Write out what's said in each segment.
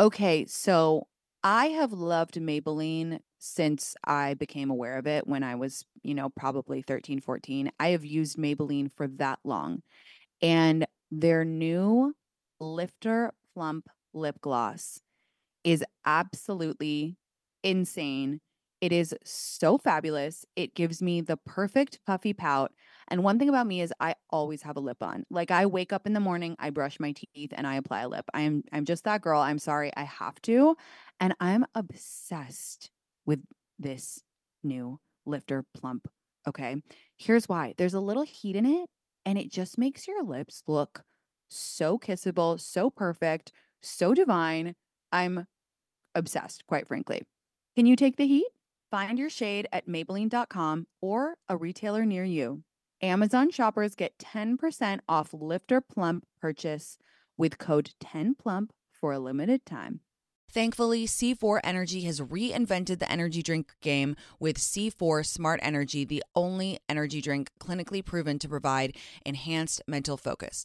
Okay, so I have loved Maybelline since I became aware of it when I was, you know, probably 13, 14. I have used Maybelline for that long. And their new Lifter Plump lip gloss is absolutely insane. It is so fabulous. It gives me the perfect puffy pout. And one thing about me is I always have a lip on. Like I wake up in the morning, I brush my teeth and I apply a lip. I'm I'm just that girl. I'm sorry, I have to. And I'm obsessed with this new lifter plump. Okay. Here's why. There's a little heat in it and it just makes your lips look so kissable, so perfect, so divine. I'm obsessed, quite frankly. Can you take the heat? Find your shade at Maybelline.com or a retailer near you. Amazon shoppers get 10% off Lifter Plump purchase with code 10PLUMP for a limited time. Thankfully, C4 Energy has reinvented the energy drink game with C4 Smart Energy, the only energy drink clinically proven to provide enhanced mental focus.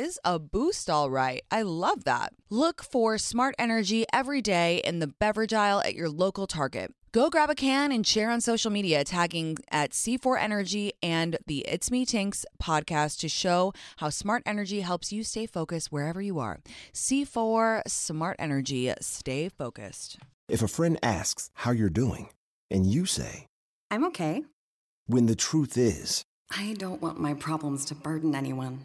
is a boost, all right. I love that. Look for smart energy every day in the beverage aisle at your local Target. Go grab a can and share on social media, tagging at C4 Energy and the It's Me Tinx podcast to show how smart energy helps you stay focused wherever you are. C4 Smart Energy, stay focused. If a friend asks how you're doing, and you say, I'm okay. When the truth is, I don't want my problems to burden anyone.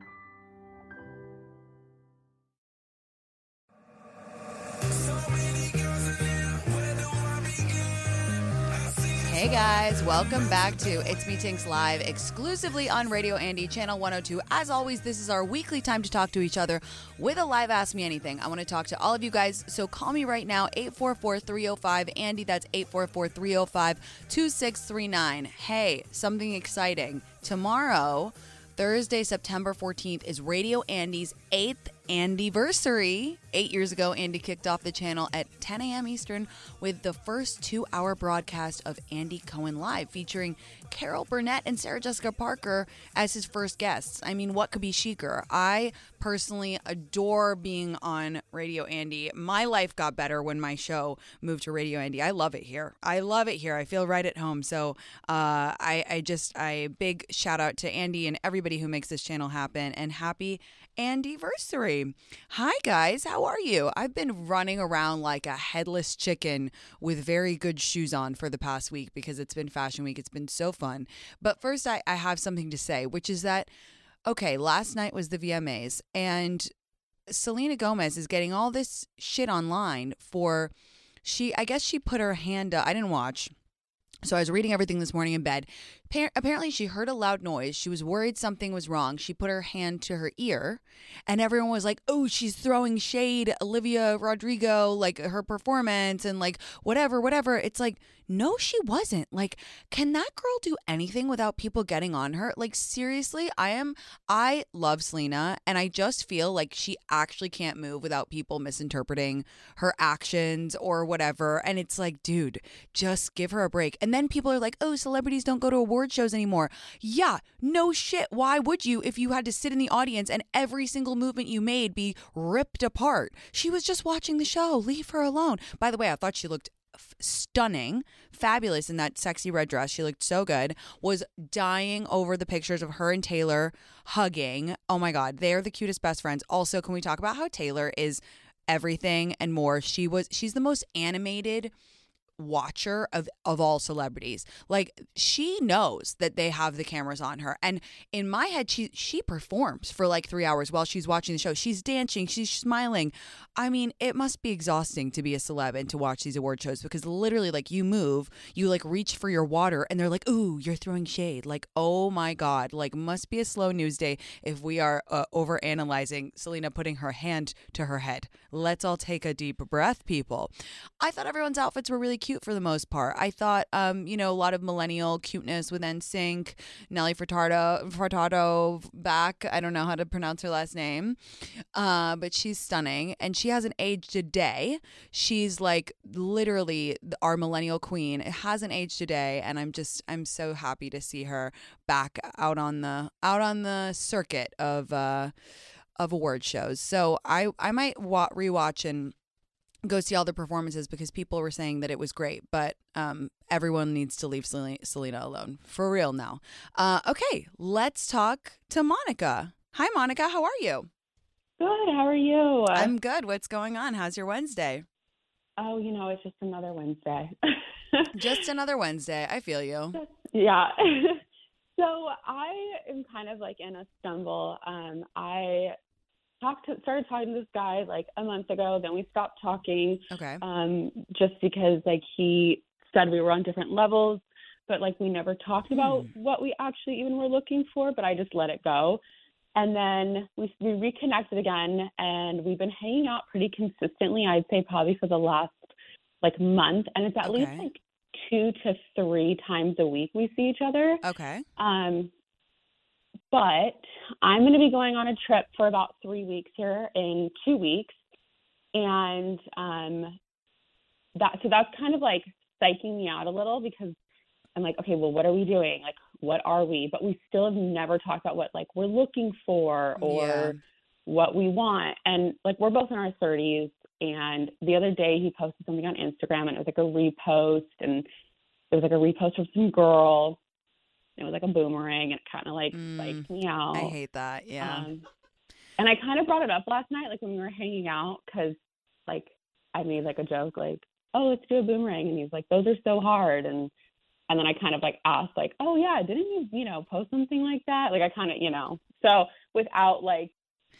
Hey guys, welcome back to It's Me Tinx Live exclusively on Radio Andy, Channel 102. As always, this is our weekly time to talk to each other with a live Ask Me Anything. I want to talk to all of you guys, so call me right now, 844 305 Andy. That's 844 305 2639. Hey, something exciting. Tomorrow, Thursday, September 14th, is Radio Andy's eighth anniversary. Eight years ago, Andy kicked off the channel at 10 a.m. Eastern with the first two hour broadcast of Andy Cohen Live, featuring Carol Burnett and Sarah Jessica Parker as his first guests. I mean, what could be chicer? I personally adore being on Radio Andy. My life got better when my show moved to Radio Andy. I love it here. I love it here. I feel right at home. So uh, I, I just, I big shout out to Andy and everybody who makes this channel happen and happy anniversary. Hi, guys. How are you? I've been running around like a headless chicken with very good shoes on for the past week because it's been fashion week. It's been so fun. But first, I, I have something to say, which is that, okay, last night was the VMAs and Selena Gomez is getting all this shit online for she I guess she put her hand up. I didn't watch. So I was reading everything this morning in bed. Apparently, she heard a loud noise. She was worried something was wrong. She put her hand to her ear, and everyone was like, "Oh, she's throwing shade, Olivia Rodrigo, like her performance, and like whatever, whatever." It's like, no, she wasn't. Like, can that girl do anything without people getting on her? Like, seriously, I am. I love Selena, and I just feel like she actually can't move without people misinterpreting her actions or whatever. And it's like, dude, just give her a break. And then people are like, "Oh, celebrities don't go to awards." Award shows anymore. Yeah, no shit. Why would you if you had to sit in the audience and every single movement you made be ripped apart? She was just watching the show. Leave her alone. By the way, I thought she looked f- stunning, fabulous in that sexy red dress. She looked so good. Was dying over the pictures of her and Taylor hugging. Oh my God, they're the cutest best friends. Also, can we talk about how Taylor is everything and more? She was, she's the most animated watcher of of all celebrities. Like she knows that they have the cameras on her. And in my head she she performs for like 3 hours while she's watching the show. She's dancing, she's smiling. I mean, it must be exhausting to be a celeb and to watch these award shows because literally like you move, you like reach for your water and they're like, "Ooh, you're throwing shade." Like, "Oh my god, like must be a slow news day if we are uh, over analyzing Selena putting her hand to her head. Let's all take a deep breath, people. I thought everyone's outfits were really cute for the most part. I thought, um, you know, a lot of millennial cuteness with NSYNC, Nelly Furtado, Furtado back. I don't know how to pronounce her last name, uh, but she's stunning and she hasn't aged a day. She's like literally our millennial queen. It hasn't aged a day, and I'm just I'm so happy to see her back out on the out on the circuit of uh of award shows. So I I might wa- rewatch and go see all the performances because people were saying that it was great, but um, everyone needs to leave Selena, Selena alone for real now. Uh, okay, let's talk to Monica. Hi, Monica. How are you? Good. How are you? I'm good. What's going on? How's your Wednesday? oh, you know, it's just another Wednesday. Just another Wednesday. I feel you. yeah. so I am kind of like in a stumble. Um, I talked to, started talking to this guy like a month ago. Then we stopped talking Okay. um, just because like he said we were on different levels, but like we never talked about what we actually even were looking for. But I just let it go. And then we we reconnected again, and we've been hanging out pretty consistently. I'd say probably for the last like month, and it's at least like two to three times a week we see each other. Okay. Um, but I'm going to be going on a trip for about three weeks here in two weeks, and um, that so that's kind of like psyching me out a little because I'm like, okay, well, what are we doing? Like, what are we? But we still have never talked about what like we're looking for or Yeah. what we want. And like we're both in our 30s. And the other day he posted something on Instagram and it was like a repost and it was like a repost from some girl. It was like a boomerang and it kind of like Mm, psyched me out. I hate that. Yeah. Um, and I kind of brought it up last night, like when we were hanging out, because like I made like a joke, like, "Oh, let's do a boomerang," and he's like, "Those are so hard," and and then I kind of like asked, like, "Oh yeah, didn't you, you know, post something like that?" Like I kind of, you know, so without like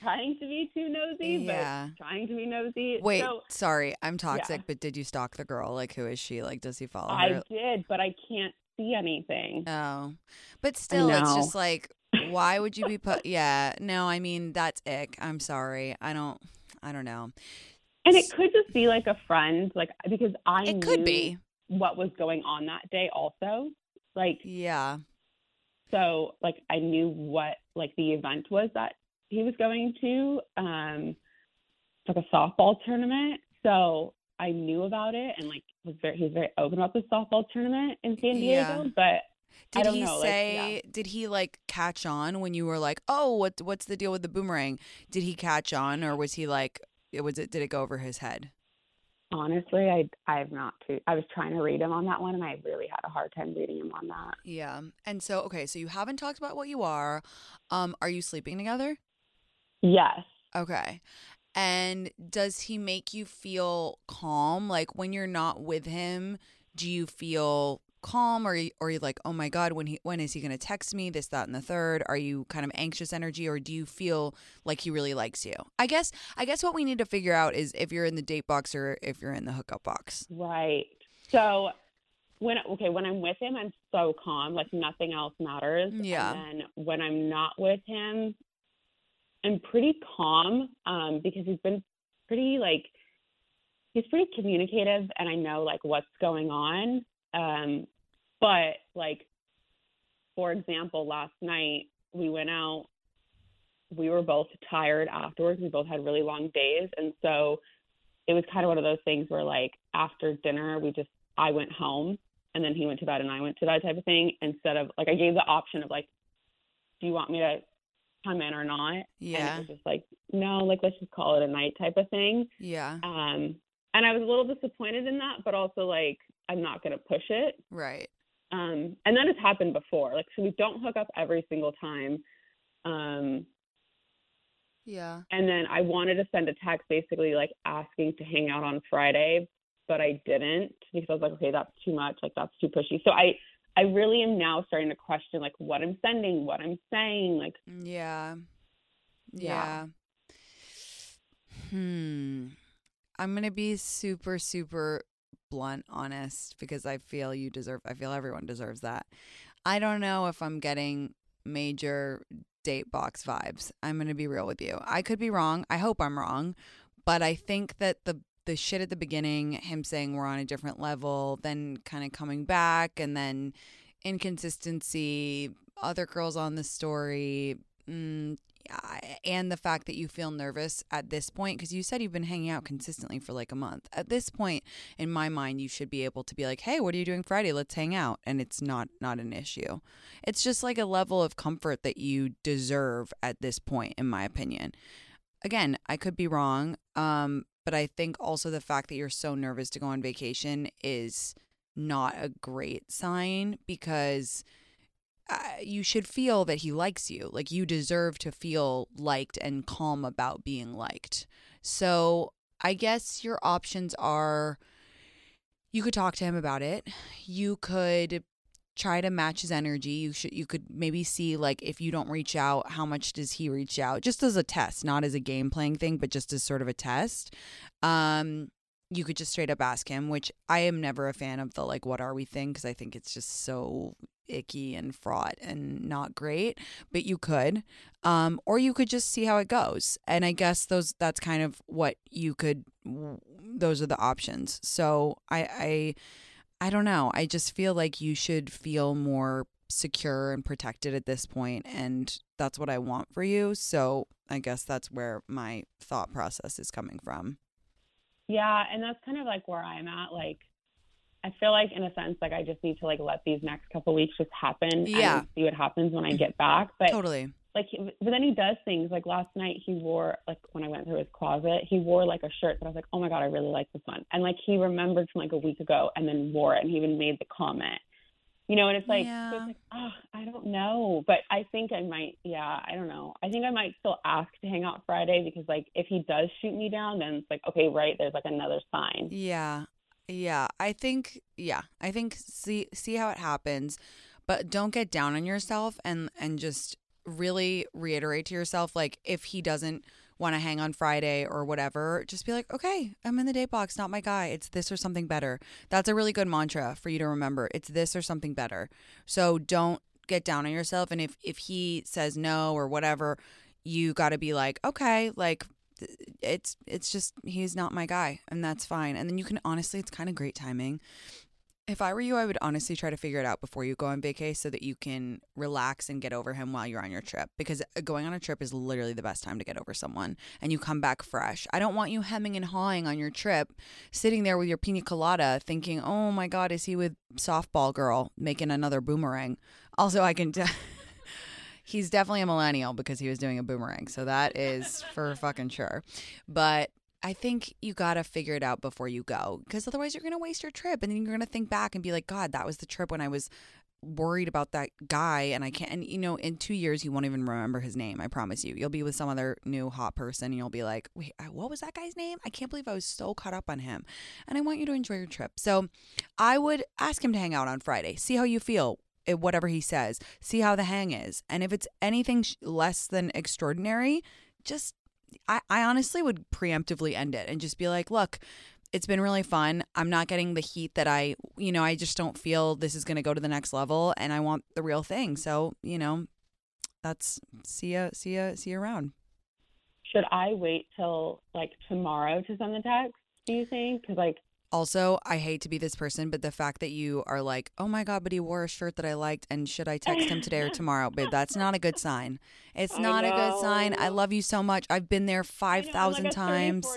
trying to be too nosy, Yeah. but trying to be nosy. Wait, so sorry, I'm toxic, but did you stalk the girl? Like, who is she? Like, does he follow I her? did, but I can't see anything. Oh, but still, it's just like, why would you be put? Yeah, no, I mean that's ick. I'm sorry, I don't, I don't know. And it could just be like a friend, like because I It could knew be, what was going on that day, also. Like yeah, so like I knew what like the event was that he was going to. Um like a softball tournament. So I knew about it and like was very he was very open about the softball tournament in San Diego. Yeah. But I Did don't he know, like, say? Did he like catch on when you were like, "Oh, what what's the deal with the boomerang?" Did he catch on, or was he like, it was it? Did it go over his head? honestly I I've not too I was trying to read him on that one and I really had a hard time reading him on that. Yeah. And so, okay, so you haven't talked about what you are. Um, are you sleeping together? Yes. Okay. And does he make you feel calm? Like when you're not with him, do you feel calm or or are you like, "Oh my god, when he when is he going to text me this that and the third? Are you kind of anxious energy or do you feel like he really likes you? I guess I guess what we need to figure out is if you're in the date box or if you're in the hookup box. Right. So when okay, when I'm with him, I'm so calm, like nothing else matters. Yeah. And then when I'm not with him, I'm pretty calm um, because he's been pretty like he's pretty communicative, and I know like what's going on. Um, but like, for example, last night we went out. We were both tired afterwards. We both had really long days, and so it was kind of one of those things where like after dinner we just I went home and then he went to bed and I went to bed type of thing instead of like I gave the option of like do you want me to come in or not and Yeah. it was just like no like let's just call it a night type of thing Yeah. um and I was a little disappointed in that but also like I'm not going to push it Right. um and that has happened before like so we don't hook up every single time um Yeah. and then I wanted to send a text basically like asking to hang out on Friday, but I didn't because I was like, okay, that's too much. Like that's too pushy. So I I really am now starting to question like what I'm sending, what I'm saying. Like Yeah. Yeah. Yeah. Hmm. I'm going to be super, super blunt, honest, because I feel you deserve, I feel everyone deserves that. I don't know if I'm getting major date box vibes. I'm going to be real with you. I could be wrong. I hope I'm wrong. But I think that the, the shit at the beginning, him saying we're on a different level, then kind of coming back, and then inconsistency, other girls on the story, mm, and the fact that you feel nervous at this point because you said you've been hanging out consistently for like a month. At this point in my mind you should be able to be like, "Hey, what are you doing Friday? Let's hang out." And it's not not an issue. It's just like a level of comfort that you deserve at this point in my opinion. Again, I could be wrong, um, but I think also the fact that you're so nervous to go on vacation is not a great sign because uh, you should feel that he likes you. Like you deserve to feel liked and calm about being liked. So I guess your options are you could talk to him about it. You could try to match his energy. You should you could maybe see like if you don't reach out, how much does he reach out? Just as a test, not as a game playing thing, but just as sort of a test. Um you could just straight up ask him, which I am never a fan of the like what are we thing because I think it's just so icky and fraught and not great but you could um or you could just see how it goes and i guess those that's kind of what you could those are the options so i i i don't know i just feel like you should feel more secure and protected at this point and that's what i want for you so i guess that's where my thought process is coming from Yeah, and that's kind of like where I'm at. Like, I feel like in a sense, like I just need to like let these next couple weeks just happen Yeah. and see what happens when I get back. But totally like, but then he does things. Like last night, he wore like when I went through his closet, he wore like a shirt that I was like, oh my god, I really like this one. And like he remembered from like a week ago, and then wore it, and he even made the comment. You know, and it's like, so it's like, oh, I don't know, but I think I might. Yeah, I don't know. I think I might still ask to hang out Friday because like if he does shoot me down, then it's like, okay, right, there's like another sign. Yeah. Yeah. I think yeah. I think see see how it happens, but don't get down on yourself and and just really reiterate to yourself like if he doesn't want to hang on Friday or whatever, just be like, "Okay, I'm in the date box, not my guy. It's this or something better." That's a really good mantra for you to remember. It's this or something better. So don't get down on yourself and if if he says no or whatever, you got to be like, "Okay, like it's it's just he's not my guy and that's fine and then you can honestly it's kind of great timing if i were you i would honestly try to figure it out before you go on vacay so that you can relax and get over him while you're on your trip because uh, going on a trip is literally the best time to get over someone and you come back fresh i don't want you hemming and hawing on your trip sitting there with your pina colada thinking oh my god is he with softball girl making another boomerang also i can t- he's definitely a millennial because he was doing a boomerang. So that is for fucking sure. But I think you got to figure it out before you go because otherwise you're going to waste your trip and then you're going to think back and be like, God, that was the trip when I was worried about that guy and I can't and you know in 2 years you won't even remember his name I promise you. You'll be with some other new hot person and you'll be like wait what was that guy's name? I can't believe I was so caught up on him and I want you to enjoy your trip. So I would ask him to hang out on Friday see how you feel eh, whatever he says see how the hang is and if it's anything less than extraordinary just I, I honestly would preemptively end it and just be like look it's been really fun i'm not getting the heat that i you know i just don't feel this is going to go to the next level and i want the real thing so you know that's see ya see ya see you around Should I wait till like tomorrow to send the text? Do you think? Because like Also, I hate to be this person, but the fact that you are like, oh my God, but he wore a shirt that I liked, and should I text him today or tomorrow? Babe, that's not a good sign. It's I not a good sign. I love you so much. I've been there I know, I'm 5,000 like times.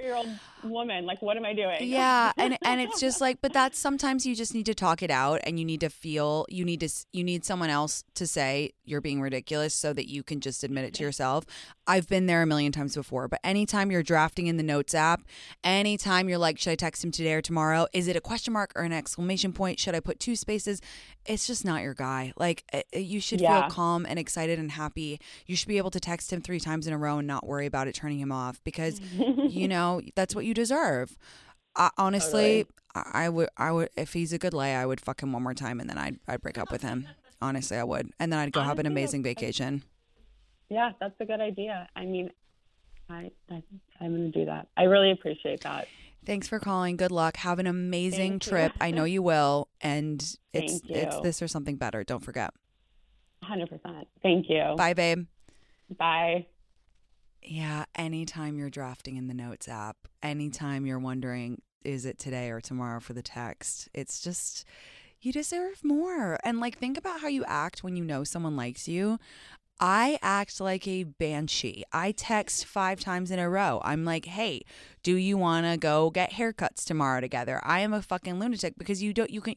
34 year old woman. Like, what am I doing? Yeah, and and it's just like, but that's sometimes you just need to talk it out, and you need to feel you need to you need someone else to say you're being ridiculous, so that you can just admit it to yourself. I've been there a million times before, but anytime you're drafting in the notes app, anytime you're like, should I text him today or tomorrow? Is it a question mark or an exclamation point? Should I put two spaces? It's just not your guy. Like uh, uh, you should Yeah. feel calm and excited and happy. You should be able to text him three times in a row and not worry about it turning him off because you know that's what you deserve I, honestly, Totally. I, I would, I would, if he's a good lay, I would fuck him one more time, and then I'd, I'd break up with him. Honestly, I would, and then I'd go have an amazing vacation. Yeah, that's a good idea. I mean, I, I I'm going to do that. I really appreciate that. Thanks for calling. Good luck. Have an amazing Thank you. trip. I know you will, and it's it's this or something better. Don't forget. 100%. Thank you. Bye, babe. Bye. Yeah, anytime you're drafting in the notes app, anytime you're wondering, is it today or tomorrow for the text, it's just, you deserve more. And like, think about how you act when you know someone likes you. I act like a banshee. I text five times in a row. I'm like, hey, do you want to go get haircuts tomorrow together? I am a fucking lunatic because you don't, you can,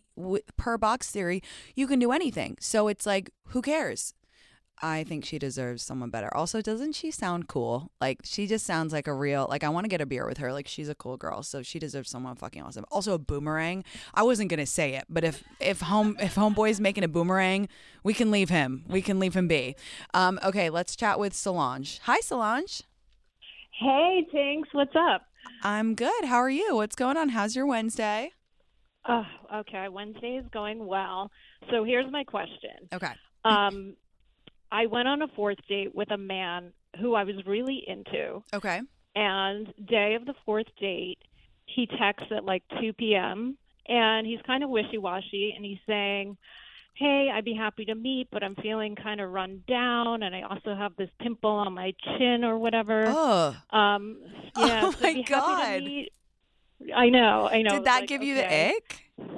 per box theory, you can do anything. So it's like, who cares? I think she deserves someone better. Also, doesn't she sound cool? Like she just sounds like a real like I want to get a beer with her. Like she's a cool girl, so she deserves someone fucking awesome. Also, a boomerang. I wasn't gonna say it, but if if home if homeboy's making a boomerang, we can leave him. We can leave him be. Um, okay, let's chat with Solange. Hi, Solange. Hey, Tinx, what's up? I'm good. How are you? What's going on? How's your Wednesday? Oh, okay. Wednesday is going well. So here's my question. Okay. Um, I went on a fourth date with a man who I was really into, Okay. and day of the fourth date, he texts at like 2 p.m. and he's kind of wishy-washy, and he's saying, "Hey, I'd be happy to meet, but I'm feeling kind of run down, and I also have this pimple on my chin or whatever." Oh, Um, yeah, Oh so my I'd be happy God. I know, I know. did that like, give you okay. the ick?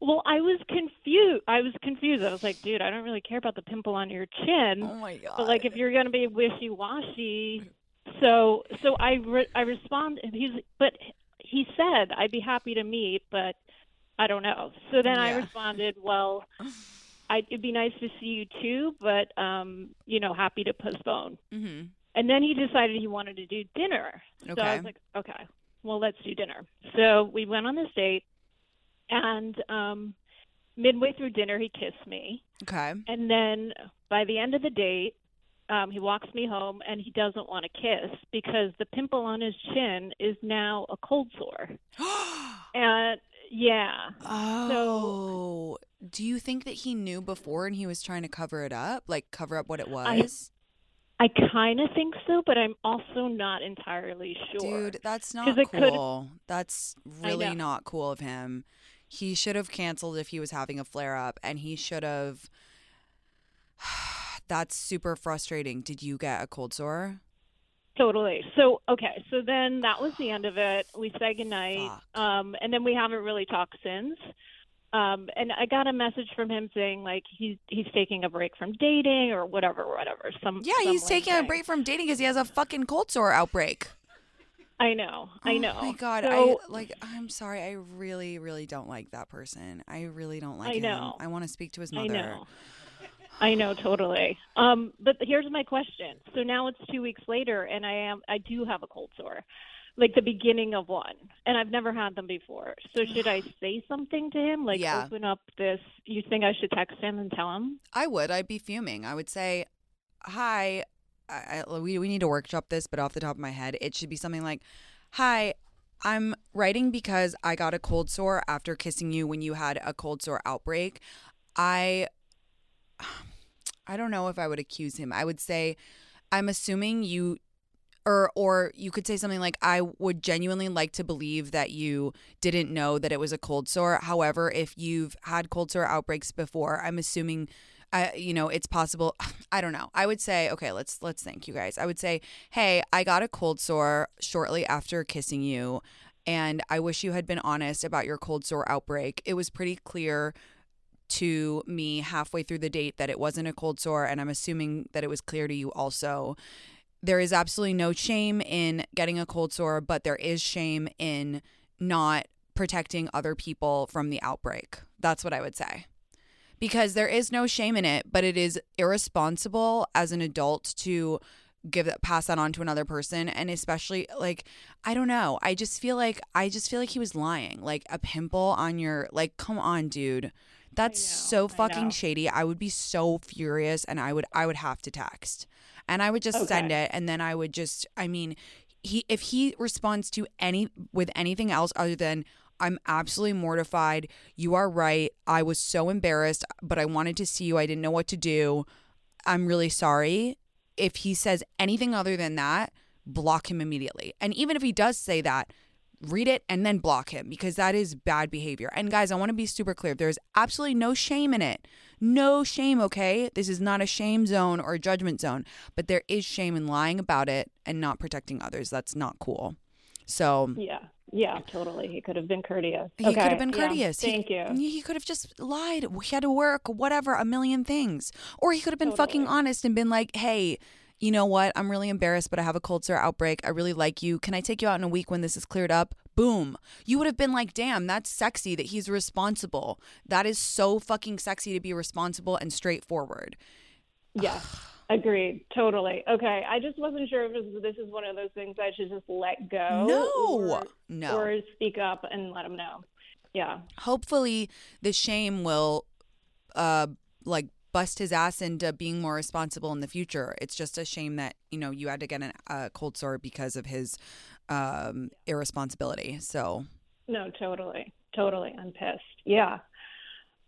Well, I was confused. I was confused. I was like, dude, I don't really care about the pimple on your chin. Oh my god. but like, if you're gonna be wishy washy, so so I re- I respond. and He's but he said I'd be happy to meet, but I don't know. So then I responded, well, I, it'd be nice to see you too, but um, you know, happy to postpone. hmm And then he decided he wanted to do dinner. So I was like, okay, well, let's do dinner. So we went on this date, and um, midway through dinner, he kissed me. Okay. And then by the end of the date, um, he walks me home, and he doesn't want to kiss because the pimple on his chin is now a cold sore. And yeah, Oh, So, do you think that he knew before and he was trying to cover it up, like cover up what it was? I kind of think so, but I'm also not entirely sure. Dude, that's not cool. That's really not cool of him. He should have canceled if he was having a flare up, and he should have. That's super frustrating. Did you get a cold sore? Totally. So okay, so then that was the end of it. We said goodnight, Fuck. um, and then we haven't really talked since. Um, and I got a message from him saying like he's he's taking a break from dating or whatever, whatever. Some Yeah, some he's taking a break from dating because he has a fucking cold sore outbreak. I know, I know. Oh my god, So- I like. I'm sorry. I really, really don't like that person. I really don't like I him. know. I want to speak to his mother. I know. I know totally. Um, but here's my question. So now it's two weeks later, and I am I do have a cold sore, like the beginning of one, and I've never had them before. So should I say something to him, like Yeah. open up this? You think I should text him and tell him? I would. I'd be fuming. I would say, "Hi, I, I, we we need to workshop this." But off the top of my head, it should be something like, "Hi, I'm writing because I got a cold sore after kissing you when you had a cold sore outbreak. I, I don't know if I would accuse him. I would say, I'm assuming you." Or, or you could say something like, I would genuinely like to believe that you didn't know that it was a cold sore. However, if you've had cold sore outbreaks before, I'm assuming I, you know, it's possible. I don't know. I would say, okay, let's let's thank you guys. I would say, hey, I got a cold sore shortly after kissing you, and I wish you had been honest about your cold sore outbreak. It was pretty clear to me halfway through the date that it wasn't a cold sore, and I'm assuming that it was clear to you also. There is absolutely no shame in getting a cold sore, but there is shame in not protecting other people from the outbreak. That's what I would say because there is no shame in it, but it is irresponsible as an adult to give that pass that on to another person and especially like I don't know. I just feel like I just feel like he was lying. Like a pimple on your like come on, dude. That's know, so fucking know. shady. I would be so furious and I would I would have to text. And I would just send it and then I would just I mean he if he responds to any with anything else other than I'm absolutely mortified. You are right. I was so embarrassed, but I wanted to see you. I didn't know what to do. I'm really sorry. If he says anything other than that, block him immediately. And even if he does say that, read it and then block him because that is bad behavior. And guys, I want to be super clear. There's absolutely no shame in it. No shame, okay? This is not a shame zone or a judgment zone, but there is shame in lying about it and not protecting others. That's not cool. So, Yeah. Yeah, totally. He could have been courteous. he okay. could have been yeah, courteous. He- Thank you. He could have just lied. He had to work, whatever, a million things. Or he could have been fucking honest and been like, hey, you know what? I'm really embarrassed, but I have a cold sore outbreak. I really like you. Can I take you out in a week when this is cleared up? Boom. You would have been like, damn, that's sexy that he's responsible. That is so fucking sexy to be responsible and straightforward. Yeah. Agreed. Totally. Okay. I just wasn't sure if this, is one of those things I should just let go. No. Or, No. Or speak up and let him know. Yeah. hopefully the shame will uh like bust his ass into being more responsible in the future it's just a shame that you know you had to get a uh, cold sore because of his um irresponsibility so No, totally. Totally. I'm pissed. Yeah.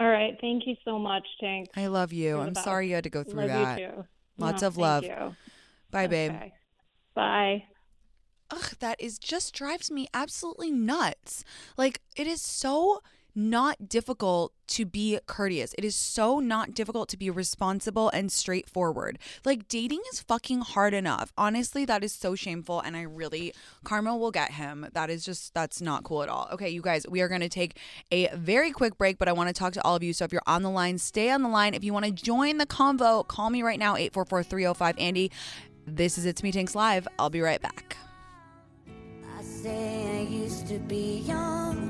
All right. Thank you so much, Tinx. i love you i'm sorry you had to go through Love that you too. Lots No, of thank love. you. bye babe Bye. ugh, that is just drives me absolutely nuts. Like it is so not difficult to be courteous. It is so not difficult to be responsible and straightforward. Like dating is fucking hard enough. Honestly, that is so shameful and I really karma will get him. That is just that's not cool at all. Okay, you guys, we are going to take a very quick break, but I want to talk to all of you. So if you're on the line, stay on the line. If you want to join the convo, call me right now 844-305 Andy. This is It's Me Tinx Live. I'll be right back. I say I used to be young.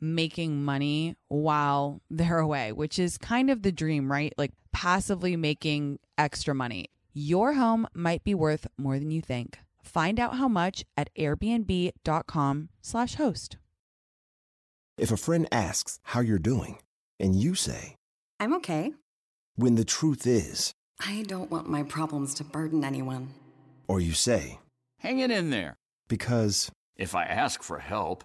making money while they're away, which is kind of the dream, right? Like passively making extra money. Your home might be worth more than you think. Find out how much at airbnb.com/slash host. If a friend asks how you're doing, and you say, I'm okay. when the truth is, I don't want my problems to burden anyone. or you say, Hang it in there. because, If I ask for help,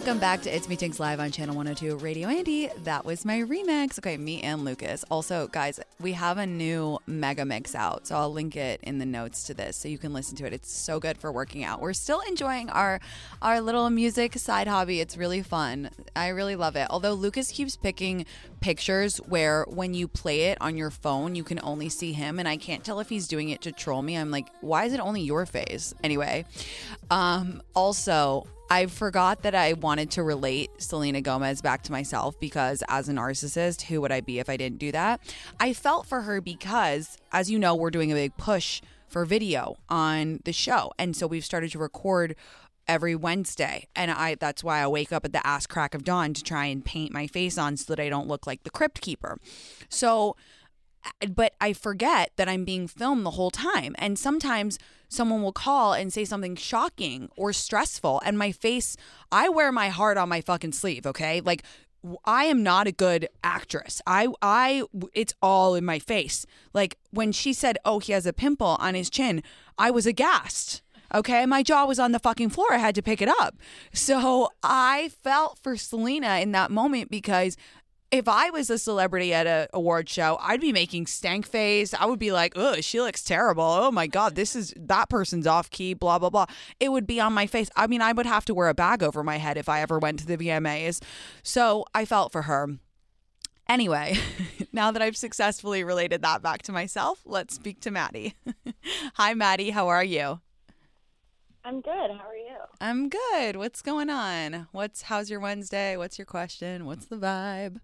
Welcome back to It's Me Tinx Live on Channel 102 Radio Andy. That was my remix. Okay, me and Lucas. Also, guys, we have a new mega mix out, so I'll link it in the notes to this so you can listen to it. It's so good for working out. We're still enjoying our our little music side hobby. It's really fun. I really love it. Although Lucas keeps picking pictures where when you play it on your phone, you can only see him and I can't tell if he's doing it to troll me. I'm like, "Why is it only your face?" Anyway, um also I forgot that I wanted to relate Selena Gomez back to myself because, as a narcissist, who would I be if I didn't do that? I felt for her because, as you know, we're doing a big push for video on the show. And so we've started to record every Wednesday. And I that's why I wake up at the ass crack of dawn to try and paint my face on so that I don't look like the crypt keeper. So but I forget that I'm being filmed the whole time. And sometimes someone will call and say something shocking or stressful, and my face, I wear my heart on my fucking sleeve, okay? Like, I am not a good actress. I, I, it's all in my face. Like, when she said, oh, he has a pimple on his chin, I was aghast. Okay, my jaw was on the fucking floor. I had to pick it up. So I felt for Selena in that moment because if I was a celebrity at a award show, I'd be making stank face. I would be like, "Oh, she looks terrible. Oh my god, this is that person's off key." Blah blah blah. It would be on my face. I mean, I would have to wear a bag over my head if I ever went to the VMAs. So I felt for her. Anyway, now that I've successfully related that back to myself, let's speak to Maddie. Hi, Maddie. How are you? I'm good. How are you? I'm good. What's going on? What's how's your Wednesday? What's your question? What's the vibe?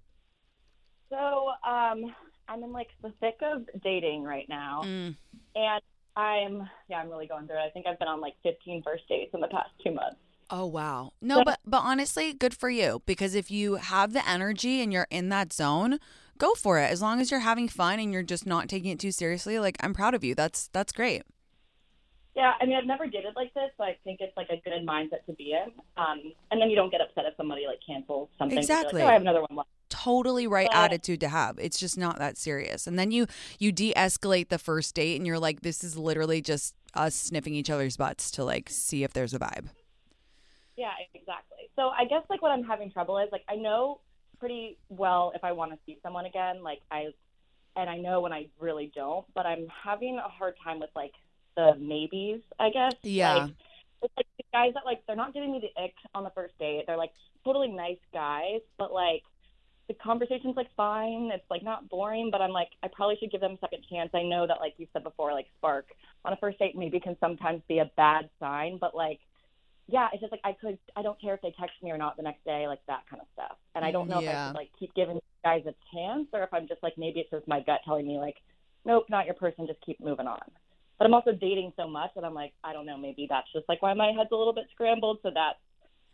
So, um, I'm in like the thick of dating right now, Mm. and I'm yeah, I'm really going through it. I think I've been on like 15 first dates in the past two months. Oh wow. No, but but honestly, good for you because if you have the energy and you're in that zone, go for it. As long as you're having fun and you're just not taking it too seriously, like I'm proud of you. That's that's great. Yeah, I mean, I've never dated like this, so I think it's like a good mindset to be in. Um, and then you don't get upset if somebody like cancels something. you're like, Exactly. oh, I have another one left. Totally right attitude to have. It's just not that serious. And then you you de-escalate the first date and you're like this is literally just us sniffing each other's butts to like see if there's a vibe. Yeah, exactly. So I guess like what I'm having trouble is like I know pretty well if I want to see someone again, like I and I know when I really don't, but I'm having a hard time with like the maybes, I guess. Yeah. Like, it's like the guys that like they're not giving me the ick on the first date. They're like totally nice guys, but like the conversation's like fine. It's like not boring, but I'm like I probably should give them a second chance. I know that like you said before, like spark on a first date maybe can sometimes be a bad sign, but like yeah, it's just like I could I don't care if they text me or not the next day, like that kind of stuff. And I don't know if I Yeah. should like keep giving guys a chance or if I'm just like maybe it's just my gut telling me like, Nope, not your person, just keep moving on. But I'm also dating so much that I'm like, I don't know, maybe that's just like why my head's a little bit scrambled. So that's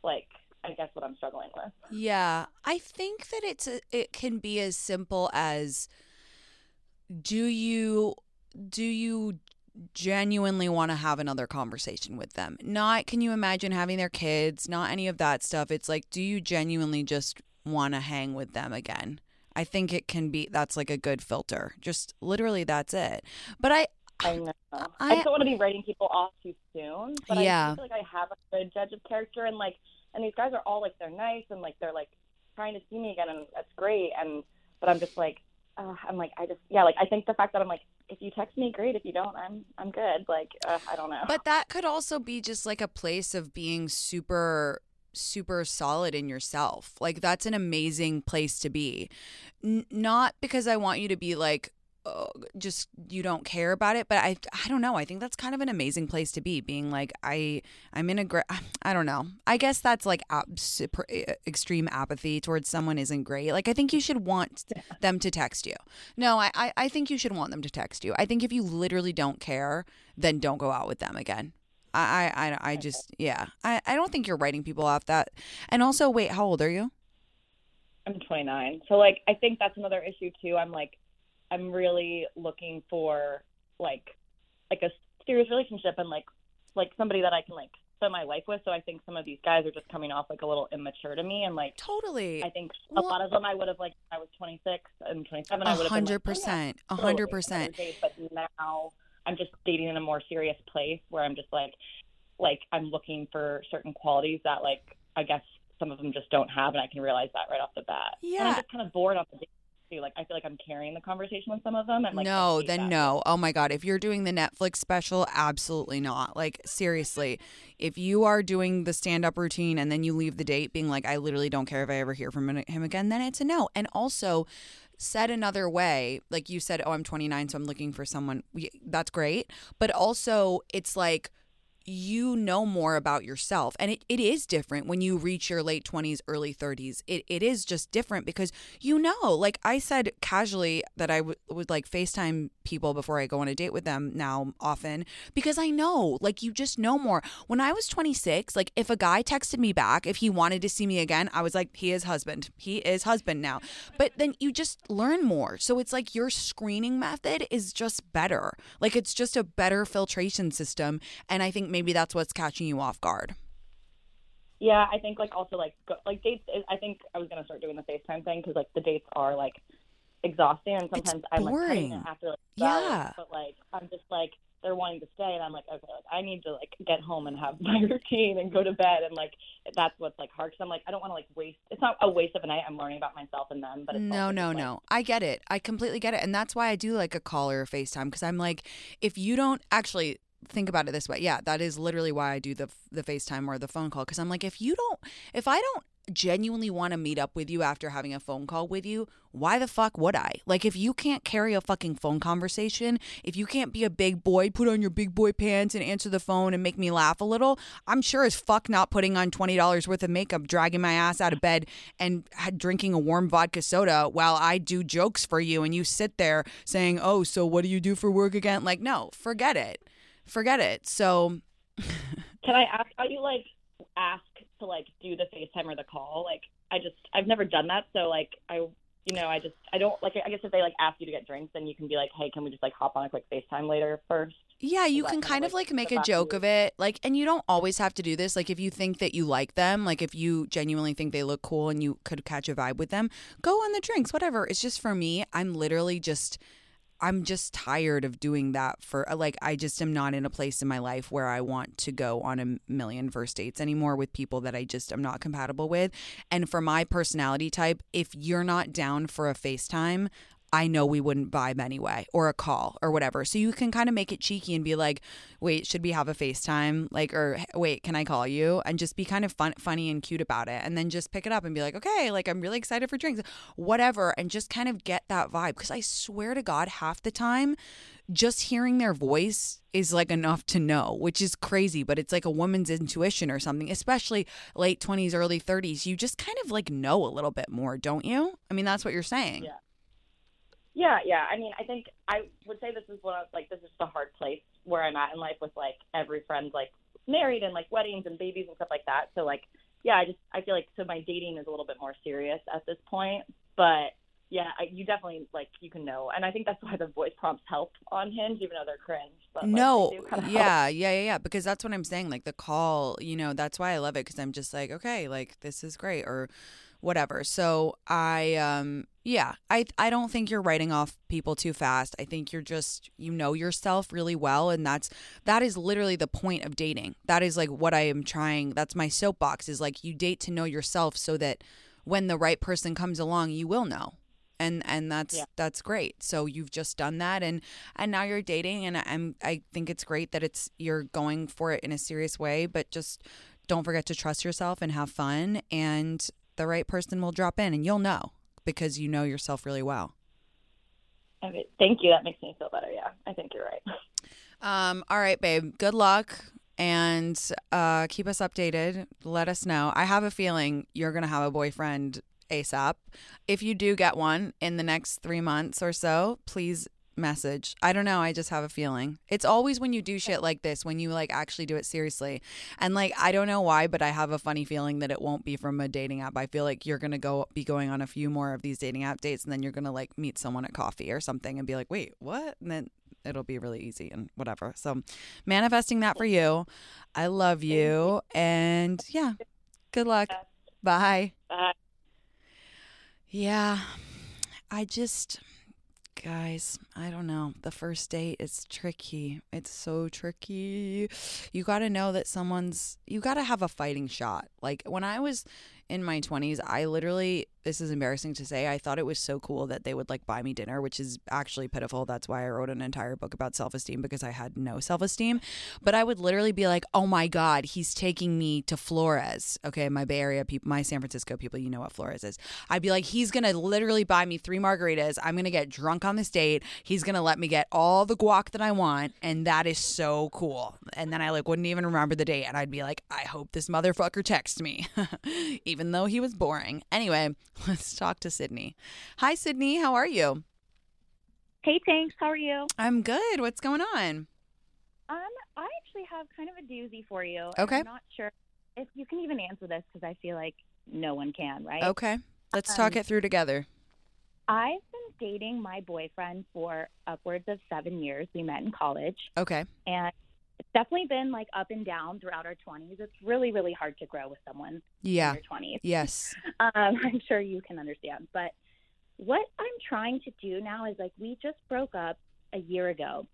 like I guess what I'm struggling with. Yeah, I think that it's a, it can be as simple as do you do you genuinely want to have another conversation with them? Not can you imagine having their kids, not any of that stuff. It's like do you genuinely just want to hang with them again? I think it can be that's like a good filter. Just literally that's it. But I I know. I, I- don't want to be writing people off too soon. But Yeah. I feel like I have a good judge of character and like and these guys are all like they're nice and like they're like trying to see me again and that's great and but I'm just like uh, I'm like I just yeah like I think the fact that I'm like if you text me great if you don't I'm I'm good like uh, I don't know. But that could also be just like a place of being super super solid in yourself. Like that's an amazing place to be. N- not because I want you to be like oh, just you don't care about it, but I I don't know. I think that's kind of an amazing place to be being like I I'm in a great I don't know. I guess that's like extreme apathy towards someone isn't great. Like I think you should want them to text you. No, I, I I think you should want them to text you. I think if you literally don't care, then don't go out with them again. I I I, I just yeah. I I don't think you're writing people off that. And also, wait, how old are you? I'm 29. So like I think that's another issue too. I'm like I'm really looking for like like a serious relationship and like like somebody that I can like spend my life with. So I think some of these guys are just coming off like a little immature to me and like Totally. I think a lot of them I would have like I was 26 and 27 I would have hundred oh, yeah, percent. A hundred percent. But now I'm just dating in a more serious place where I'm just like like I'm looking for certain qualities that like I guess some of them just don't have and I can realize that right off the bat. And Yeah. I'm just kind of bored on the date too. Like I feel like I'm carrying the conversation with some of them and like no, then that. no. Oh my god, if you're doing the Netflix special, absolutely not. Like seriously, if you are doing the stand-up routine and then you leave the date being like I literally don't care if I ever hear from him again, then it's a no. And also said another way, like you said, "Oh, I'm 29, so I'm looking for someone." That's great, but also it's like you know more about yourself. And it, it is different when you reach your late 20s early 30s it, it is just different because you know like i said casually that I w- would like facetime people before i go on a date with them now often because i know like you just know more. When i was 26 like if a guy texted me back if he wanted to see me again i was like he is husband. He is husband now. But then you just learn more. So it's like your screening method is just better. Like it's just a better filtration system. And i think maybe that's what's catching you off guard Yeah, I think like also like go, like dates. Is, I think I was gonna start doing the FaceTime thing because like the dates are like exhausting and sometimes I'm like cutting it after like Yeah. but like I'm just like they're wanting to stay, and I'm like, okay, like I need to like get home and have my routine and go to bed, and like that's what's like hard. Cause I'm like, I don't want to like waste. It's not a waste of a night. I'm learning about myself and them, but it's no, no, like, no. I get it. I completely get it. And that's why I do like a call or a FaceTime because I'm like, if you don't actually think about it this way, yeah, that is literally why I do the the FaceTime or the phone call because I'm like, if you don't, if I don't genuinely want to meet up with you after having a phone call with you, why the fuck would I? Like, if you can't carry a fucking phone conversation, if you can't be a big boy, put on your big boy pants and answer the phone and make me laugh a little, I'm sure as fuck not putting on $20 worth of makeup, dragging my ass out of bed and drinking a warm vodka soda while I do jokes for you and you sit there saying, oh, so what do you do for work again? Like, no, forget it. Forget it. So, Can I ask how you like ask to like do the FaceTime or the call? Like I just I've never done that, so like I you know I just I don't like I guess if they like ask you to get drinks, then you can be like, hey, can we just like hop on a quick FaceTime later first? Yeah, you can kind of, like, like make a joke of it. Like and you don't always have to do this. Like if you think that you like them, like if you genuinely think they look cool and you could catch a vibe with them, go on the drinks, whatever. It's just for me, I'm literally just I'm just tired of doing that for uh, like I just am not in a place in my life where I want to go on a million first dates anymore with people that I just am not compatible with. And for my personality type, if you're not down for a FaceTime, I know we wouldn't vibe anyway, or a call, or whatever. So you can kind of make it cheeky and be like, "Wait, should we have a FaceTime?" Like, or "Wait, can I call you?" And just be kind of fun, funny and cute about it, and then just pick it up and be like, "Okay, like I'm really excited for drinks, whatever," and just kind of get that vibe. Because I swear to God, half the time, just hearing their voice is like enough to know, which is crazy, but it's like a woman's intuition or something, especially late 20s, early 30s. You just kind of like know a little bit more, don't you? I mean, that's what you're saying. Yeah. Yeah, yeah. I mean, I think I would say this is one of like this is the hard place where I'm at in life with like every friend like married and like weddings and babies and stuff like that. So like, yeah, I just I feel like so my dating is a little bit more serious at this point. But yeah, I, you definitely like you can know, and I think that's why the voice prompts help on Hinge, even though they're cringe. But like, no, kinda help. yeah, yeah, yeah, yeah. Because that's what I'm saying. Like the call, you know, that's why I love it. Because I'm just like, okay, like this is great, or whatever. So I, um, yeah, I, I don't think you're writing off people too fast. I think you're just, you know yourself really well, and that's that is literally the point of dating. That is like what I am trying. That's my soapbox. Is like you date to know yourself, so that when the right person comes along, you will know and and that's Yeah. that's great so you've just done that and and now you're dating and i'm i think it's great that it's you're going for it in a serious way but just don't forget to trust yourself and have fun and the right person will drop in and you'll know because you know yourself really well Okay, thank you. That makes me feel better. Yeah, I think you're right. um all right babe good luck and uh keep us updated let us know i have a feeling you're gonna have a boyfriend asap if you do get one in the next three months or so please message. I don't know i just have a feeling. It's always when you do shit like this when you like actually do it seriously. And like i don't know why but i have a funny feeling that it won't be from a dating app. I feel like you're gonna go be going on a few more of these dating app dates and then you're gonna like meet someone at coffee or something and be like wait what? And then it'll be really easy and whatever. So manifesting that for you. I love you and yeah good luck. Bye. Bye. yeah, I just, guys, I don't know. The first date is tricky. It's so tricky. You got to know that someone's, you got to have a fighting shot. Like when I was in my 20s, I literally, this is embarrassing to say, I thought it was so cool that they would like buy me dinner, which is actually pitiful. That's why I wrote an entire book about self esteem because I had no self esteem. But I would literally be like, oh my God, he's taking me to Flores. Okay, my Bay Area people, my San Francisco people, you know what Flores is. I'd be like, he's going to literally buy me three margaritas. I'm going to get drunk on this date. He's going to let me get all the guac that I want. And that is so cool. And then I like wouldn't even remember the date. And I'd be like, I hope this motherfucker texts me, even though he was boring. Anyway, let's talk to Sydney. Hi, Sydney. How are you? Hey, thanks. How are you? I'm good. What's going on? Um, I actually have kind of a doozy for you. Okay. I'm not sure if you can even answer this because I feel like no one can, right? Okay. Let's talk Um, it through together. I've been dating my boyfriend for upwards of seven years. We met in college, Okay. and it's definitely been like up and down throughout our 20s. It's really, really hard to grow with someone Yeah. in your 20s. Yes. um, I'm sure you can understand. But what I'm trying to do now is like we just broke up a year ago,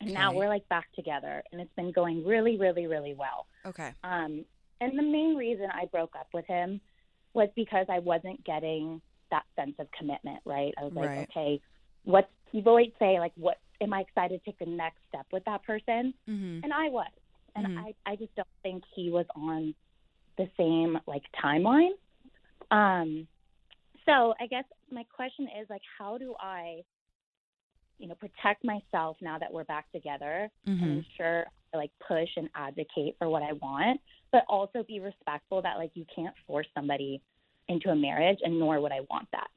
And now we're like back together and it's been going really, really, really well. Okay. Um, and the main reason I broke up with him was because I wasn't getting that sense of commitment, right? I was like, Right. okay, what's, people always say, like, what, am I excited to take the next step with that person? Mm-hmm. And I was. And Mhm. I, I just don't think he was on the same, like, timeline. Um, so I guess my question is, like, how do I, you know, protect myself now that we're back together Mhm. and ensure I like push and advocate for what I want, but also be respectful that like you can't force somebody into a marriage and nor would I want that.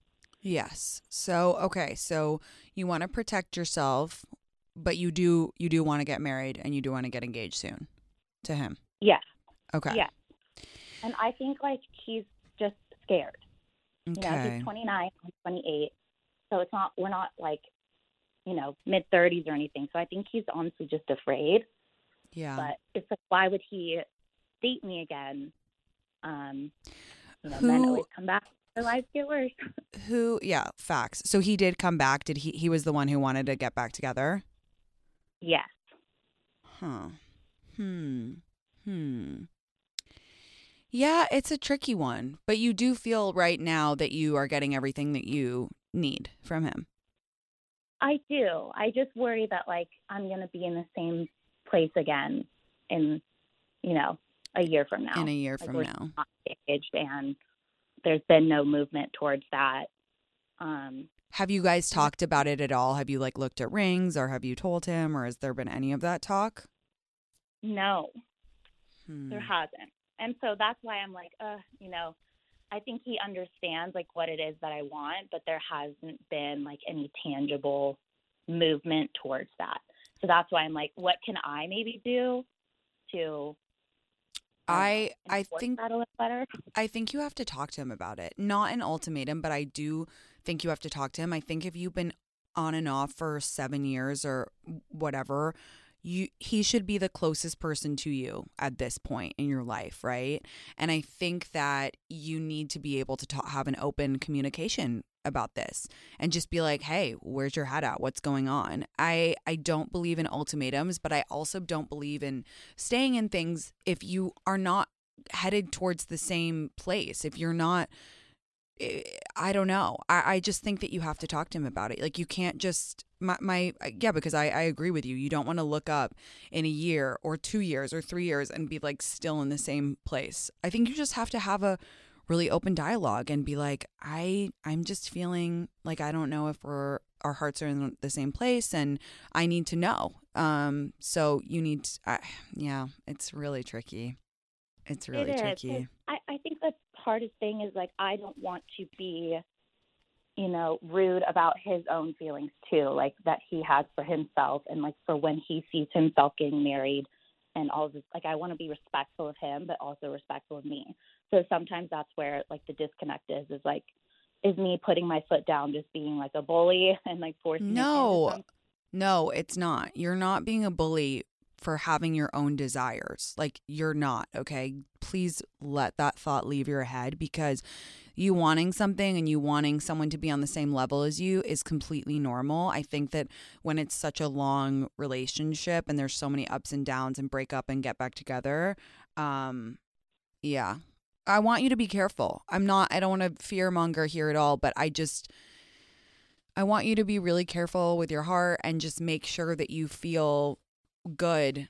Yes. So okay, so you want to protect yourself, but you do you do want to get married and you do want to get engaged soon to him. Yes. Okay. Yes. And I think like he's just scared. You know, Okay. he's 29, I'm 28. So it's not, we're not like, you know, mid 30s or anything. So I think he's honestly just afraid. Yeah. But it's like, why would he date me again? Um, you know, Who- men always come back. Their lives get worse. Who yeah, facts. So he did come back. Did he he was the one who wanted to get back together? Yes. Huh. Hmm. Hmm. Yeah, it's a tricky one, but you do feel right now that you are getting everything that you need from him. I do. I just worry that like I'm going to be in the same place again in, you know, a year from now. In a year Like, from now. engaged and there's been no movement towards that. Um, Have you guys talked about it at all? Have you like looked at rings or have you told him or has there been any of that talk? no, Hmm. there hasn't. And so that's why I'm like, uh, you know, I think he understands like what it is that I want, but there hasn't been like any tangible movement towards that. So that's why I'm like, what can I maybe do to I I think that a little better? I think you have to talk to him about it. Not an ultimatum, but I do think you have to talk to him. I think if you've been on and off for 7 years or whatever, you he should be the closest person to you at this point in your life, right? And I think that you need to be able to talk, have an open communication about this and just be like, "Hey, where's your head at? What's going on?" I I don't believe in ultimatums, but I also don't believe in staying in things if you are not headed towards the same place. If you're not I don't know. I, I just think that you have to talk to him about it. Like you can't just my, my yeah, because I, I agree with you. You don't want to look up in a year or two years or three years and be like still in the same place. I think you just have to have a really open dialogue and be like, I I'm just feeling like I don't know if we're our hearts are in the same place and I need to know. Um so you need to, I, yeah, it's really tricky. It's really It tricky. I, I think the hardest thing is like I don't want to be, you know, rude about his own feelings too, like that he has for himself and like for when he sees himself getting married and all this like I want to be respectful of him but also respectful of me. So sometimes that's where like the disconnect is is like is me putting my foot down just being like a bully and like forcing No, no, it's not. You're not being a bully for having your own desires. Like, you're not, okay? Please let that thought leave your head because you wanting something and you wanting someone to be on the same level as you is completely normal. I think that when it's such a long relationship and there's so many ups and downs and break up and get back together, um, yeah. I want you to be careful. I'm not, I don't want to fear monger here at all, but I just, I want you to be really careful with your heart and just make sure that you feel good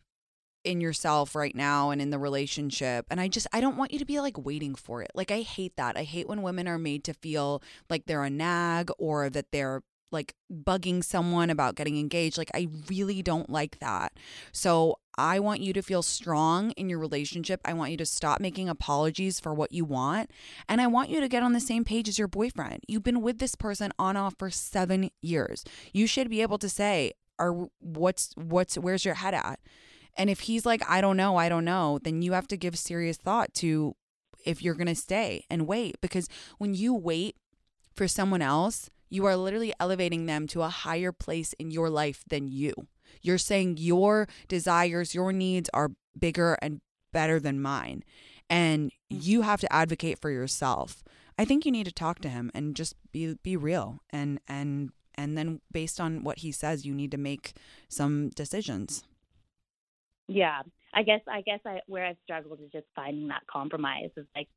in yourself right now and in the relationship. And I just I don't want you to be like waiting for it. Like I hate that. I hate when women are made to feel like they're a nag or that they're like bugging someone about getting engaged. Like I really don't like that. So I want you to feel strong in your relationship. I want you to stop making apologies for what you want. And I want you to get on the same page as your boyfriend. You've been with this person on off for 7 years. You should be able to say, "Are what's what's where's your head at?" And if he's like, "I don't know, I don't know," then you have to give serious thought to if you're going to stay and wait because when you wait for someone else, you are literally elevating them to a higher place in your life than you. You're saying your desires, your needs are bigger and better than mine. And mm. you have to advocate for yourself. I think you need to talk to him and just be be real and and and then based on what he says, you need to make some decisions. Yeah, I guess I guess I where I've struggled is just finding that compromise. Is like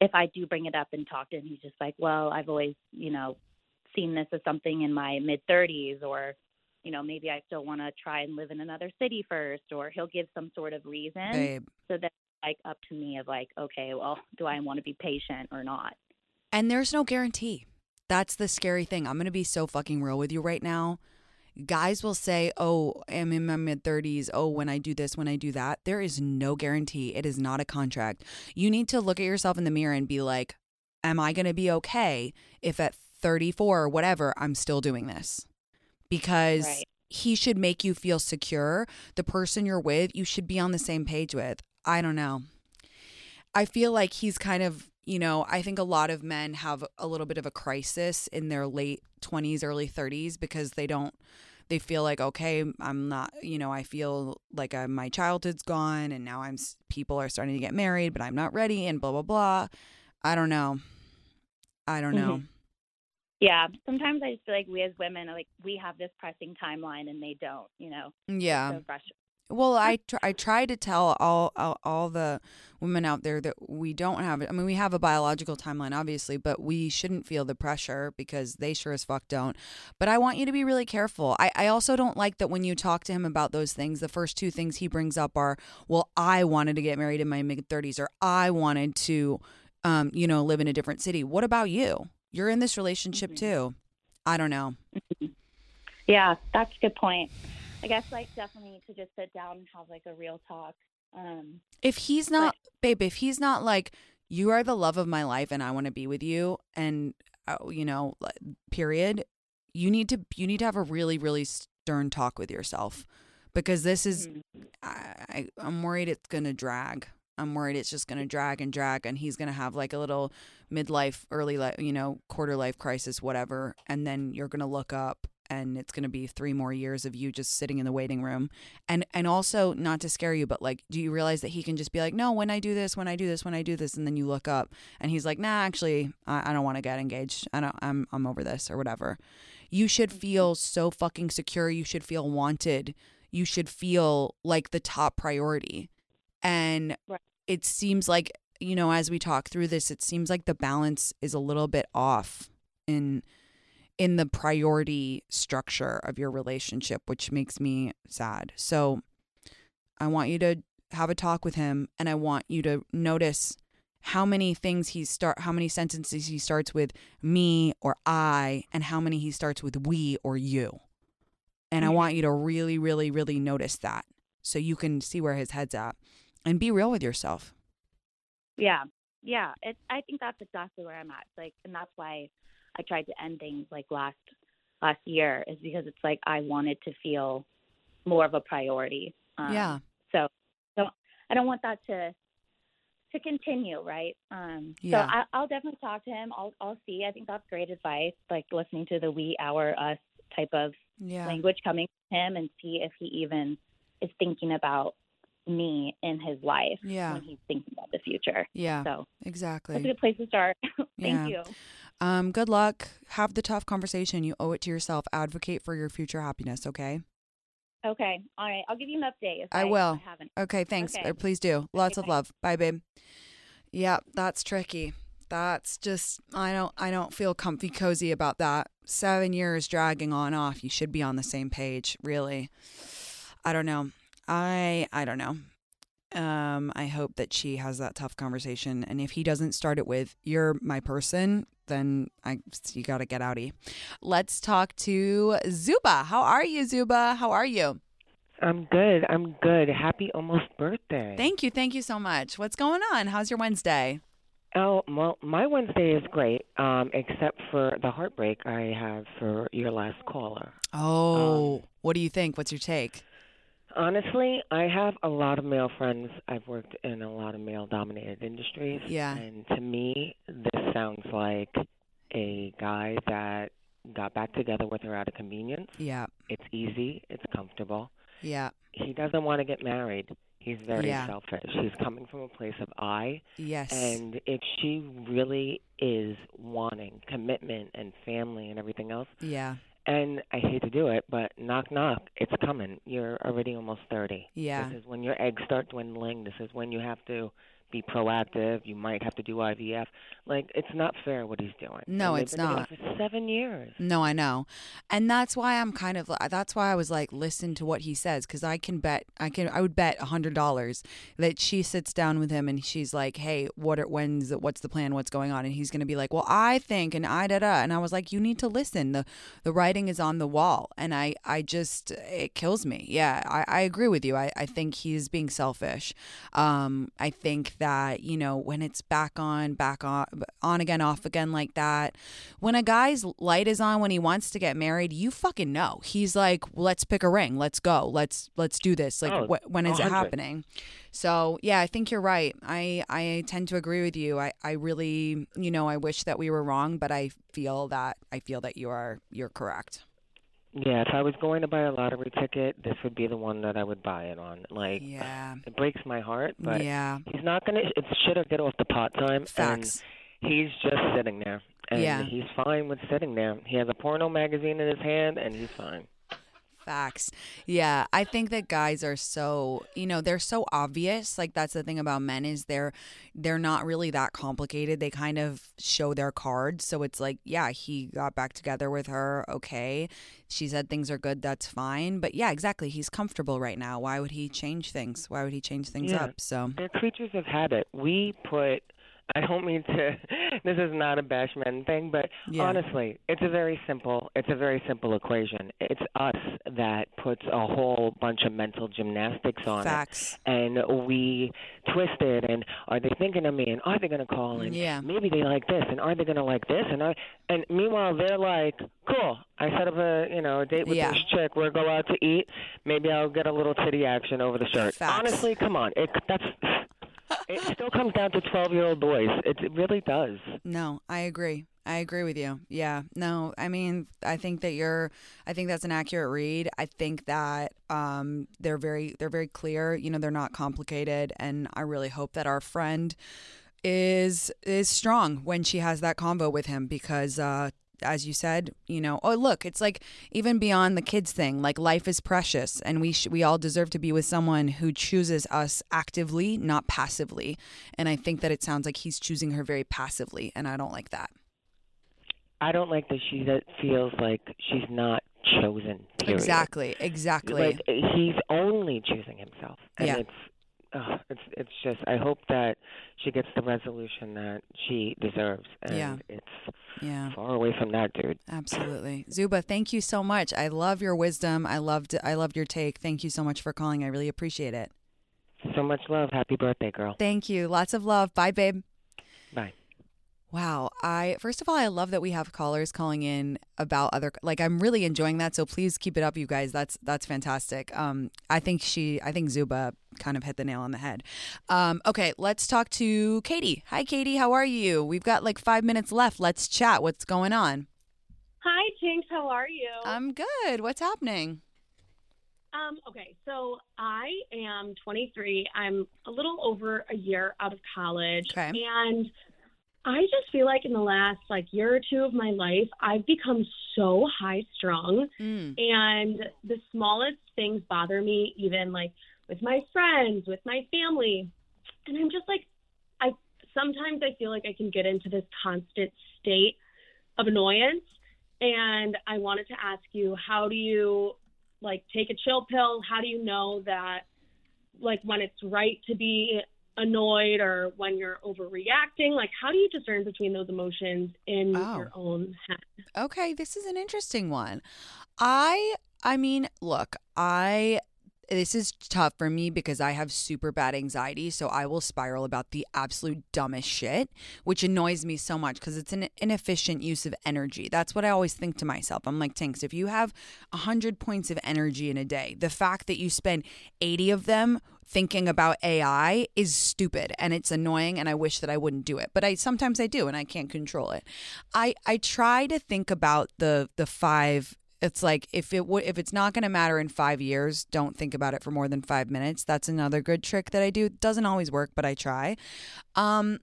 if I do bring it up and talk to him, he's just like, well, I've always you know seen this as something in my mid 30s, or you know maybe I still want to try and live in another city first, or he'll give some sort of reason. Babe. So that's like up to me of like, okay, well, do I want to be patient or not? And there's no guarantee. That's the scary thing. I'm going to be so fucking real with you right now. Guys will say, Oh, I'm in my mid 30s. Oh, when I do this, when I do that. There is no guarantee. It is not a contract. You need to look at yourself in the mirror and be like, Am I going to be okay if at 34 or whatever, I'm still doing this? Because Right. he should make you feel secure. The person you're with, you should be on the same page with. I don't know. I feel like he's kind of, you know, I think a lot of men have a little bit of a crisis in their late 20s, early 30s because they don't they feel like okay, I'm not, you know, I feel like i my childhood's gone and now I'm people are starting to get married, but I'm not ready and blah blah blah. I don't know. I don't know. Mhm. Yeah, sometimes I just feel like we as women, like we have this pressing timeline and they don't. You know. Yeah. So. Well, I tr- I try to tell all, all all the women out there that we don't have it. I mean, we have a biological timeline, obviously, but we shouldn't feel the pressure because they sure as fuck don't. But I want you to be really careful. I, I also don't like that when you talk to him about those things, the first two things he brings up are, well, I wanted to get married in my mid thirties, or I wanted to, um, you know, live in a different city. What about you? You're in this relationship too. I don't know. Yeah, that's a good point. I guess like definitely to just sit down and have like a real talk. Um, if he's not babe if he's not like you are the love of my life and i want to be with you and uh, you know period you need to you need to have a really really stern talk with yourself because this is I, I i'm worried it's gonna drag i'm worried it's just gonna drag and drag and he's gonna have like a little midlife early life you know quarter life crisis whatever and then you're gonna look up and it's going to be three more years of you just sitting in the waiting room. And and also not to scare you but like do you realize that he can just be like no when i do this when i do this when i do this and then you look up and he's like nah actually i, I don't want to get engaged. I don't i'm i'm over this or whatever. You should mm-hmm. feel so fucking secure. You should feel wanted. You should feel like the top priority. And it seems like you know as we talk through this it seems like the balance is a little bit off in in the priority structure of your relationship, which makes me sad. So I want you to have a talk with him and I want you to notice how many things he start how many sentences he starts with me or I and how many he starts with we or you. And I mm-hmm. want you to really really really notice that so you can see where his head's at and be real with yourself. yeah, yeah. It, I think that's exactly where I'm at. Like, and that's why I tried to end things like last last year is because it's like I wanted to feel more of a priority. Um, Yeah. So, so I don't want that to to continue, right? Um, Yeah. So I, I'll definitely talk to him. I'll I'll see. I think that's great advice. Like listening to the we, our, us type of Yeah. language coming from him, and see if he even is thinking about me in his life Yeah. when he's thinking about the future. Yeah. So exactly. that's a good place to start. Yeah. Thank you. Um, good luck. Have the tough conversation. You owe it to yourself. Advocate for your future happiness, okay? Okay. All right. I'll give you an update. If I I, will. Haven't. Okay, thanks. Okay. Uh, Please do. Lots of bye. love. Bye, babe. Yeah, that's tricky. That's just I don't I don't feel comfy cozy about that. 7 years dragging on off. You should be on the same page, really. I don't know. I I don't know. Um I hope that she has that tough conversation and if he doesn't start it with you're my person, then I you got to get outie. Let's talk to Zuba. How are you, Zuba? How are you? I'm good. I'm good. Happy almost birthday. Thank you. Thank you so much. What's going on? How's your Wednesday? Oh, well, my Wednesday is great, um, except for the heartbreak I have for your last caller. Oh, what do you think? What's your take? Honestly, I have a lot of male friends. I've worked in a lot of male dominated industries. Yeah. And to me, this sounds like a guy that got back together with her out of convenience. Yeah. It's easy, it's comfortable. Yeah. He doesn't want to get married. He's very Yeah. selfish. He's coming from a place of I. Yes. And if she really is wanting commitment and family and everything else. Yeah. And I hate to do it, but knock knock, it's coming. You're already almost 30. Yeah. This is when your eggs start dwindling. This is when you have to be proactive. You might have to do IVF. Like it's not fair what he's doing. No, it's not. For 7 years. No, I know. And that's why I'm kind of that's why I was like listen to what he says cuz I can bet I can I would bet a $100 that she sits down with him and she's like, "Hey, what are, when's the, what's the plan? What's going on?" And he's going to be like, "Well, I think and I da da." And I was like, "You need to listen. The the writing is on the wall." And I I just it kills me. Yeah, I I agree with you. I I think he's being selfish. Um I think that, you know, when it's back on, back on on again, off again like that, when a guy's light is on when he wants to get married, you fucking know. He's like, "Let's pick a ring. Let's go. Let's let's do this." Like Oh, wh- when is it happening? So yeah, I think you're right. I I tend to agree with you. I I really, you know, I wish that we were wrong, but I feel that I feel that you are you're correct. Yeah, if I was going to buy a lottery ticket, this would be the one that I would buy it on. Like, Yeah. it breaks my heart, but Yeah. he's not gonna. It's shit or get off the pot time. Facts. And he's just sitting there, and Yeah. he's fine with sitting there. He has a porno magazine in his hand, and he's fine. Facts. Yeah, I think that guys are so, you know, they're so obvious. Like that's the thing about men is they're they're not really that complicated. They kind of show their cards. So it's like, yeah, he got back together with her, okay. She said things are good, that's fine. But yeah, exactly. He's comfortable right now. Why would he change things? Why would he change things Yeah. up? So They're creatures of habit. We put. I don't mean to. This is not a bash men thing, but Yeah. honestly, it's a very simple. It's a very simple equation. It's us that puts a whole bunch of mental gymnastics on Facts. it, and we twist it. And are they thinking of me? And are they going to call? And Yeah. maybe they like this. And are they going to like this? And I. And meanwhile, they're like, cool. I set up a you know a date with Yeah. this chick. We'll go out to eat. Maybe I'll get a little titty action over the shirt. Facts. Honestly, come on. It that's it still comes down to 12 year old boys. It, it really does. No, I agree. I agree with you. Yeah. No, I mean, I think that you're I think that's an accurate read. I think that um they're very they're very clear, you know, they're not complicated and I really hope that our friend is is strong when she has that convo with him because uh as you said, you know, oh look, it's like even beyond the kids thing, like life is precious and we sh- we all deserve to be with someone who chooses us actively, not passively. And I think that it sounds like he's choosing her very passively and I don't like that. I don't like that she that feels like she's not chosen. Period. Exactly, exactly. Like he's only choosing himself, and Yeah. it's. Uh, it's it's just I hope that she gets the resolution that she deserves, and Yeah. it's Yeah. far away from that dude. Absolutely. Zuba, thank you so much. I love your wisdom. I loved I loved your take. Thank you so much for calling. I really appreciate it. So much love. Happy birthday, girl. Thank you. Lots of love. Bye, babe. Wow. I first of all, I love that we have callers calling in about other like I'm really enjoying that. So please keep it up, you guys. That's that's fantastic. Um I think she I think Zuba kind of hit the nail on the head. Um okay, let's talk to Katie. Hi Katie, how are you? We've got like 5 minutes left. Let's chat. What's going on? Hi, Tinx. How are you? I'm good. What's happening? Um, okay, so I am 23. I'm a little over a year out of college. Okay. And I just feel like in the last like year or two of my life, I've become so high strung Mm. and the smallest things bother me even like with my friends, with my family. And I'm just like I sometimes I feel like I can get into this constant state of annoyance and I wanted to ask you how do you like take a chill pill? How do you know that like when it's right to be annoyed or when you're overreacting? Like how do you discern between those emotions in Oh. your own head? Okay, this is an interesting one. I I mean, look, I this is tough for me because I have super bad anxiety, so I will spiral about the absolute dumbest shit, which annoys me so much because it's an inefficient use of energy. That's what I always think to myself. I'm like, Tinx, if you have 100 points of energy in a day, the fact that you spend 80 of them thinking about AI is stupid and it's annoying and I wish that I wouldn't do it. But I sometimes I do and I can't control it. I I try to think about the the five it's like if it if it's not going to matter in 5 years, don't think about it for more than 5 minutes. That's another good trick that I do. It doesn't always work, but I try. Um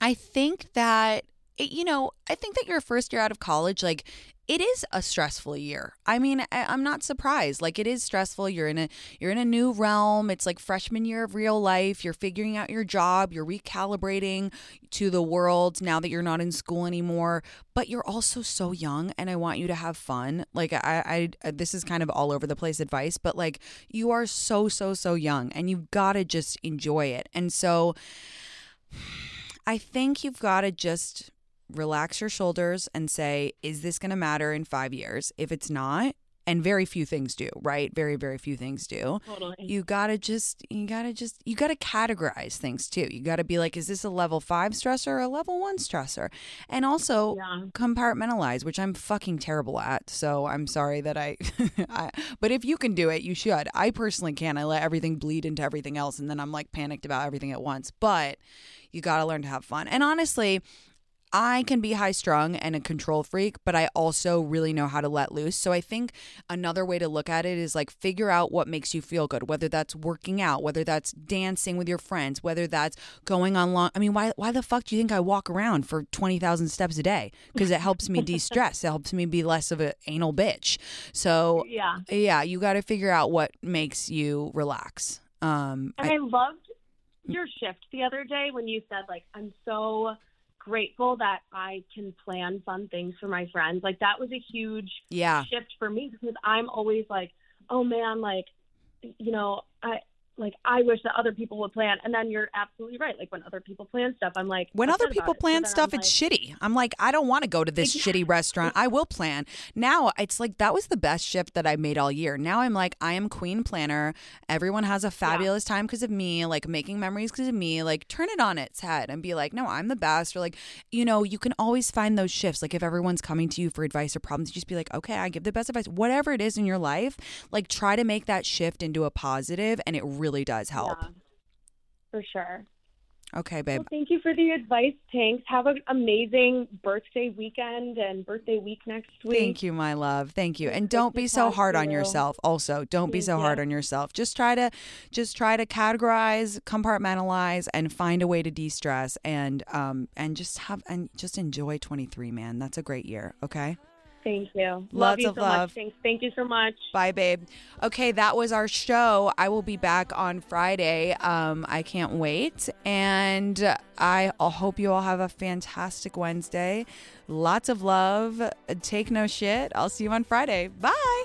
I think that you know, I think that your first year out of college, like it is a stressful year. I mean, I, I'm not surprised. Like it is stressful. You're in a you're in a new realm. It's like freshman year of real life. You're figuring out your job. You're recalibrating to the world now that you're not in school anymore. But you're also so young, and I want you to have fun. Like I, I this is kind of all over the place advice, but like you are so so so young, and you've got to just enjoy it. And so. I think you've got to just relax your shoulders and say, is this going to matter in five years? If it's not, and very few things do, right? Very, very few things do. Totally. You gotta just, you gotta just, you gotta categorize things too. You gotta be like, is this a level five stressor or a level one stressor? And also Yeah. compartmentalize, which I'm fucking terrible at. So I'm sorry that I, I, but if you can do it, you should. I personally can. I let everything bleed into everything else and then I'm like panicked about everything at once. But you gotta learn to have fun. And honestly, I can be high strung and a control freak, but I also really know how to let loose. So I think another way to look at it is like figure out what makes you feel good, whether that's working out, whether that's dancing with your friends, whether that's going on long. I mean, why why the fuck do you think I walk around for 20,000 steps a day? Because it helps me de-stress. It helps me be less of an anal bitch. So Yeah. yeah, you got to figure out what makes you relax. Um And I, loved your shift the other day when you said like I'm so grateful that I can plan fun things for my friends. Like that was a huge Yeah. shift for me because I'm always like, oh man, like you know, I like I wish that other people would plan. And then you're absolutely right. Like when other people plan stuff, I'm like When other people about it. Plan stuff, I'm it's like, shitty. I'm like, I don't want to go to this shitty restaurant. I will plan. Now it's like that was the best shift that I made all year. Now I'm like, I am queen planner. Everyone has a fabulous time because of me, like making memories because of me. Like turn it on its head and be like, no, I'm the best. Or like, you know, you can always find those shifts. Like if everyone's coming to you for advice or problems, you just be like, okay, I give the best advice. Whatever it is in your life, like try to make that shift into a positive, and it really does help. for sure. Okay, babe. Well, thank you for the advice, Tinx. Have an amazing birthday weekend and birthday week next week. Thank you, my love. Thank you. And don't be so hard on yourself. Also, don't be so hard on yourself. Just try to just try to categorize, compartmentalize and find a way to de-stress and um and just have and just enjoy 23, man. That's a great year, okay? Thank you. love Lots you of so love. much. Thanks. Thank you so much. Bye, babe. Okay, that was our show. I will be back on Friday. Um, I can't wait. And I hope you all have a fantastic Wednesday. Lots of love. Take no shit. I'll see you on Friday. Bye.